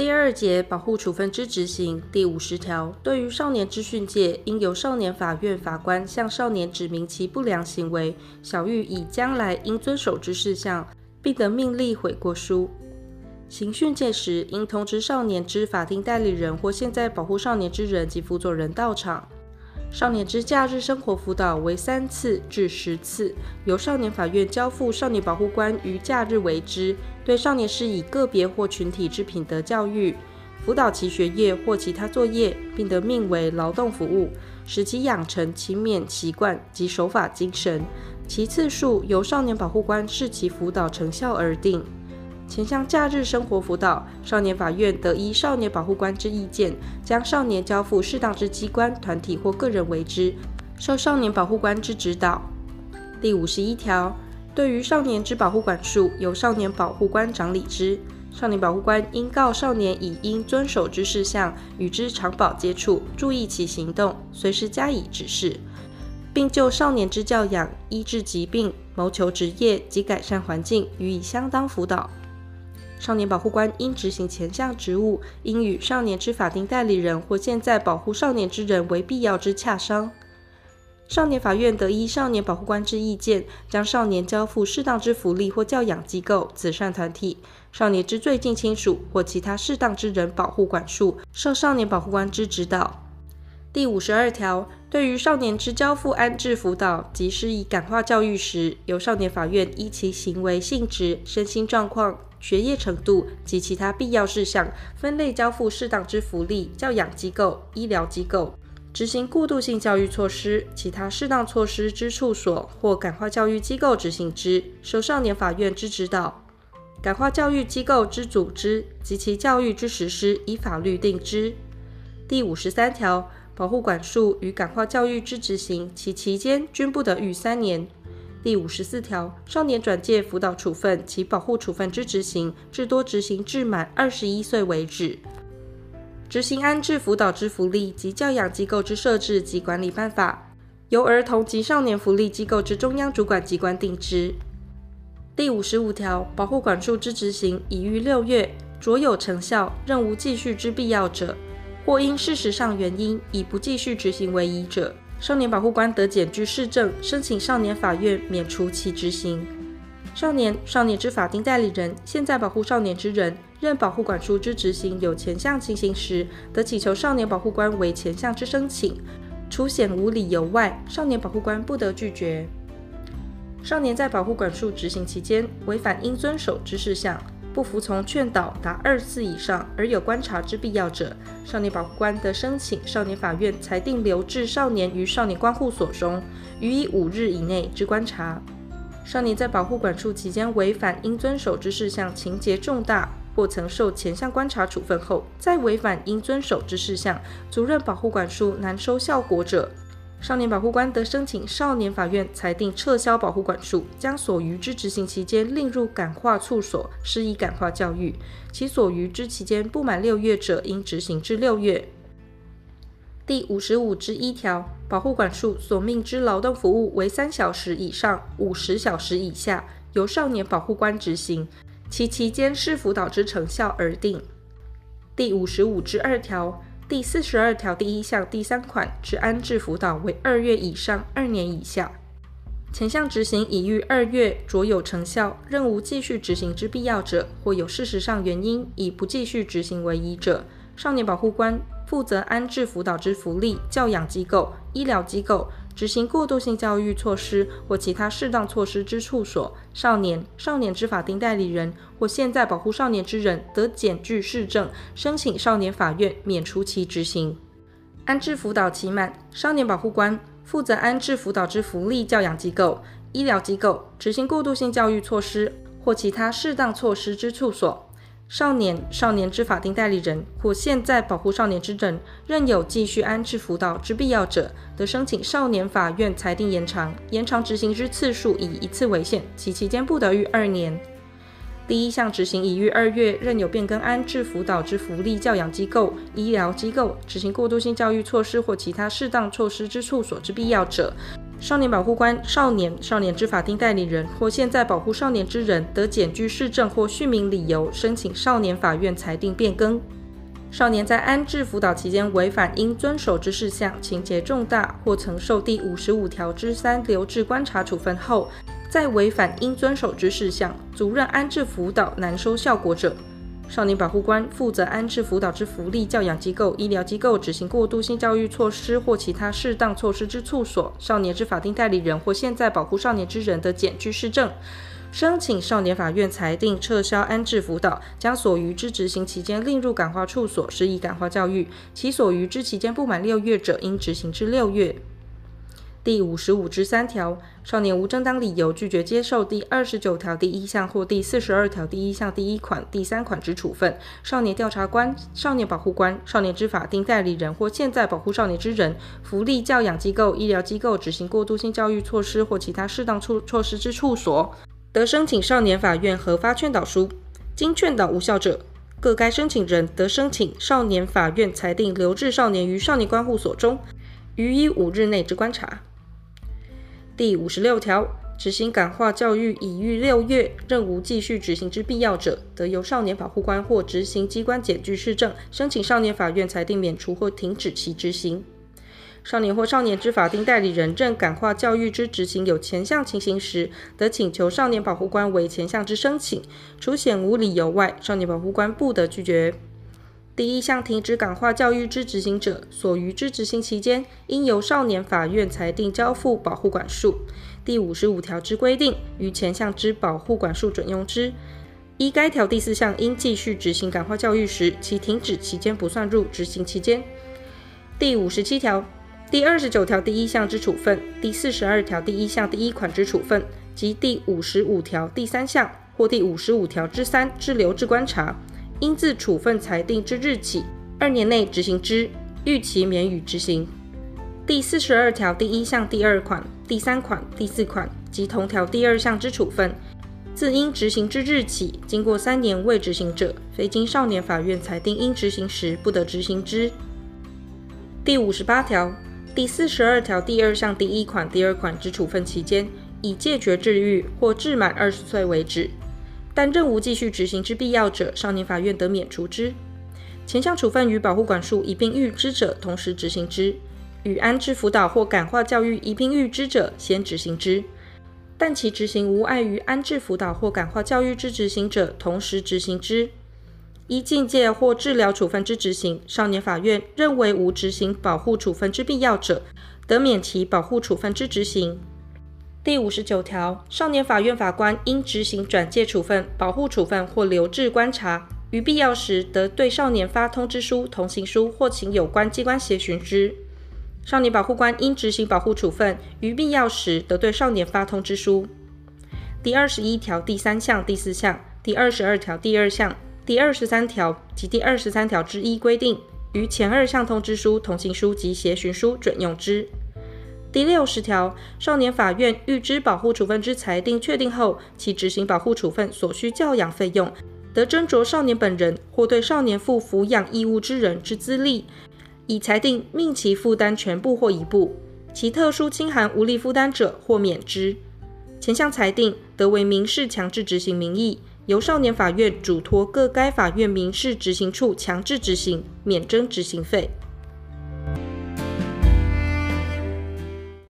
第二节保护处分之执行第五十条，对于少年之训诫，应由少年法院法官向少年指明其不良行为，小玉以将来应遵守之事项，并得命立悔过书。行训诫时，应通知少年之法定代理人或现在保护少年之人及辅佐人到场。少年之假日生活辅导为三次至十次，由少年法院交付少年保护官于假日为之，对少年施以个别或群体之品德教育，辅导其学业或其他作业，并得命为劳动服务，使其养成勤勉习惯及守法精神。其次数由少年保护官视其辅导成效而定。前项假日生活辅导，少年法院得依少年保护官之意见，将少年交付适当之机关、团体或个人为之，受少年保护官之指导。第五十一条，对于少年之保护管束，由少年保护官掌理之。少年保护官应告少年以应遵守之事项，与之常保接触，注意其行动，随时加以指示，并就少年之教养、医治疾病、谋求职业及改善环境予以相当辅导。少年保护官应执行前项职务，应与少年之法定代理人或现在保护少年之人为必要之洽商。少年法院得依少年保护官之意见，将少年交付适当之福利或教养机构、慈善团体、少年之最近亲属或其他适当之人保护管束，受少年保护官之指导。第五十二条，对于少年之交付安置辅导及施以感化教育时，由少年法院依其行为性质、身心状况。学业程度及其他必要事项，分类交付适当之福利、教养机构、医疗机构，执行过渡性教育措施，其他适当措施之处所或感化教育机构执行之，受少年法院之指导。感化教育机构之组织及其教育之实施，依法律定之。第五十三条，保护管束与感化教育之执行，其期间均不得逾三年。第五十四条，少年转介辅导处分及保护处分之执行，至多执行至满二十一岁为止。执行安置辅导之福利及教养机构之设置及管理办法，由儿童及少年福利机构之中央主管机关定之。第五十五条，保护管束之执行已逾六月，卓有成效，任无继续之必要者，或因事实上原因以不继续执行为宜者。少年保护官得检具市政，申请少年法院免除其执行。少年、少年之法定代理人、现在保护少年之人，任保护管束之执行有前项情形时，得祈求少年保护官为前项之申请，除显无理由外，少年保护官不得拒绝。少年在保护管束执行期间，违反应遵守之事项。不服从劝导达二次以上而有观察之必要者，少年保护官得申请少年法院裁定留置少年于少年观护所中，予以五日以内之观察。少年在保护管束期间违反应遵守之事项情节重大，或曾受前项观察处分后再违反应遵守之事项，足任保护管束难收效果者。少年保护官得申请少年法院裁定撤销保护管束，将所余之执行期间另入感化处所施以感化教育。其所余之期间不满六月者，应执行至六月。第五十五之一条，保护管束所命之劳动服务为三小时以上五十小时以下，由少年保护官执行，其期间视辅导之成效而定。第五十五之二条。第四十二条第一项第三款之安置辅导为二月以上二年以下，前项执行已逾二月卓有成效，任无继续执行之必要者，或有事实上原因已不继续执行为宜者，少年保护官负责安置辅导之福利、教养机构、医疗机构。执行过渡性教育措施或其他适当措施之处所，少年、少年之法定代理人或现在保护少年之人，得检具事证，申请少年法院免除其执行。安置辅导期满，少年保护官负责安置辅导之福利、教养机构、医疗机构，执行过渡性教育措施或其他适当措施之处所。少年、少年之法定代理人或现在保护少年之人，仍有继续安置辅导之必要者，得申请少年法院裁定延长。延长执行之次数以一次为限，其期间不得逾二年。第一项执行已逾二月，仍有变更安置辅导之福利、教养机构、医疗机构，执行过渡性教育措施或其他适当措施之处所之必要者，少年保护官、少年、少年之法定代理人或现在保护少年之人，得检具事证或叙明理由，申请少年法院裁定变更。少年在安置辅导期间违反应遵守之事项，情节重大，或曾受第五十五条之三留置观察处分后，再违反应遵守之事项，足任安置辅导难收效果者，少年保护官负责安置辅导之福利教养机构、医疗机构执行过渡性教育措施或其他适当措施之处所，少年之法定代理人或现在保护少年之人的检具事证，申请少年法院裁定撤销安置辅导，将所余之执行期间另入感化处所施以感化教育，其所余之期间不满六月者，应执行至六月。第五十五之三条，少年无正当理由拒绝接受第二十九条第一项或第四十二条第一项第一款、第三款之处分，少年调查官、少年保护官、少年之法定代理人或现在保护少年之人、福利教养机构、医疗机构执行过渡性教育措施或其他适当措措施之处所，得申请少年法院核发劝导书。经劝导无效者，各该申请人得申请少年法院裁定留置少年于少年关护所中，予以五日内之观察。第五十六条，执行感化教育已逾六月，仍无继续执行之必要者，得由少年保护官或执行机关检具事证，申请少年法院裁定免除或停止其执行。少年或少年之法定代理人认感化教育之执行有前项情形时，得请求少年保护官为前项之申请，除显无理由外，少年保护官不得拒绝。第一项停止感化教育之执行者，所余之执行期间，应由少年法院裁定交付保护管束。第五十五条之规定，于前项之保护管束准用之。依该条第四项应继续执行感化教育时，其停止期间不算入执行期间。第五十七条、第二十九条第一项之处分，第四十二条第一项第一款之处分及第五十五条第三项或第五十五条之三之留置观察。应自处分裁定之日起二年内执行之，逾期免予执行。第四十二条第一项第二款、第三款、第四款及同条第二项之处分，自应执行之日起，经过三年未执行者，非经少年法院裁定应执行时，不得执行之。第五十八条第四十二条第二项第一款、第二款之处分期间，以戒绝治愈或治满二十岁为止。但仍无继续执行之必要者，少年法院得免除之。前项处分与保护管束一并预知者，同时执行之；与安置辅导或感化教育一并预知者，先执行之。但其执行无碍于安置辅导或感化教育之执行者，同时执行之。一禁戒或治疗处分之执行，少年法院认为无执行保护处分之必要者，得免其保护处分之执行。第五十九条，少年法院法官应执行转介处分、保护处分或留置观察，于必要时得对少年发通知书、同行书或请有关机关协寻之。少年保护官应执行保护处分，于必要时得对少年发通知书。第二十一条第三项、第四项、第二十二条第二项、第二十三条及第二十三条之一规定，于前二项通知书、同行书及协询书准用之。第六十条，少年法院预知保护处分之裁定确定后，其执行保护处分所需教养费用，得斟酌少年本人或对少年负抚养义务之人之资历，以裁定命其负担全部或一部，其特殊清寒无力负担者或免之。前项裁定得为民事强制执行名义，由少年法院嘱托各该法院民事执行处强制执行，免征执行费。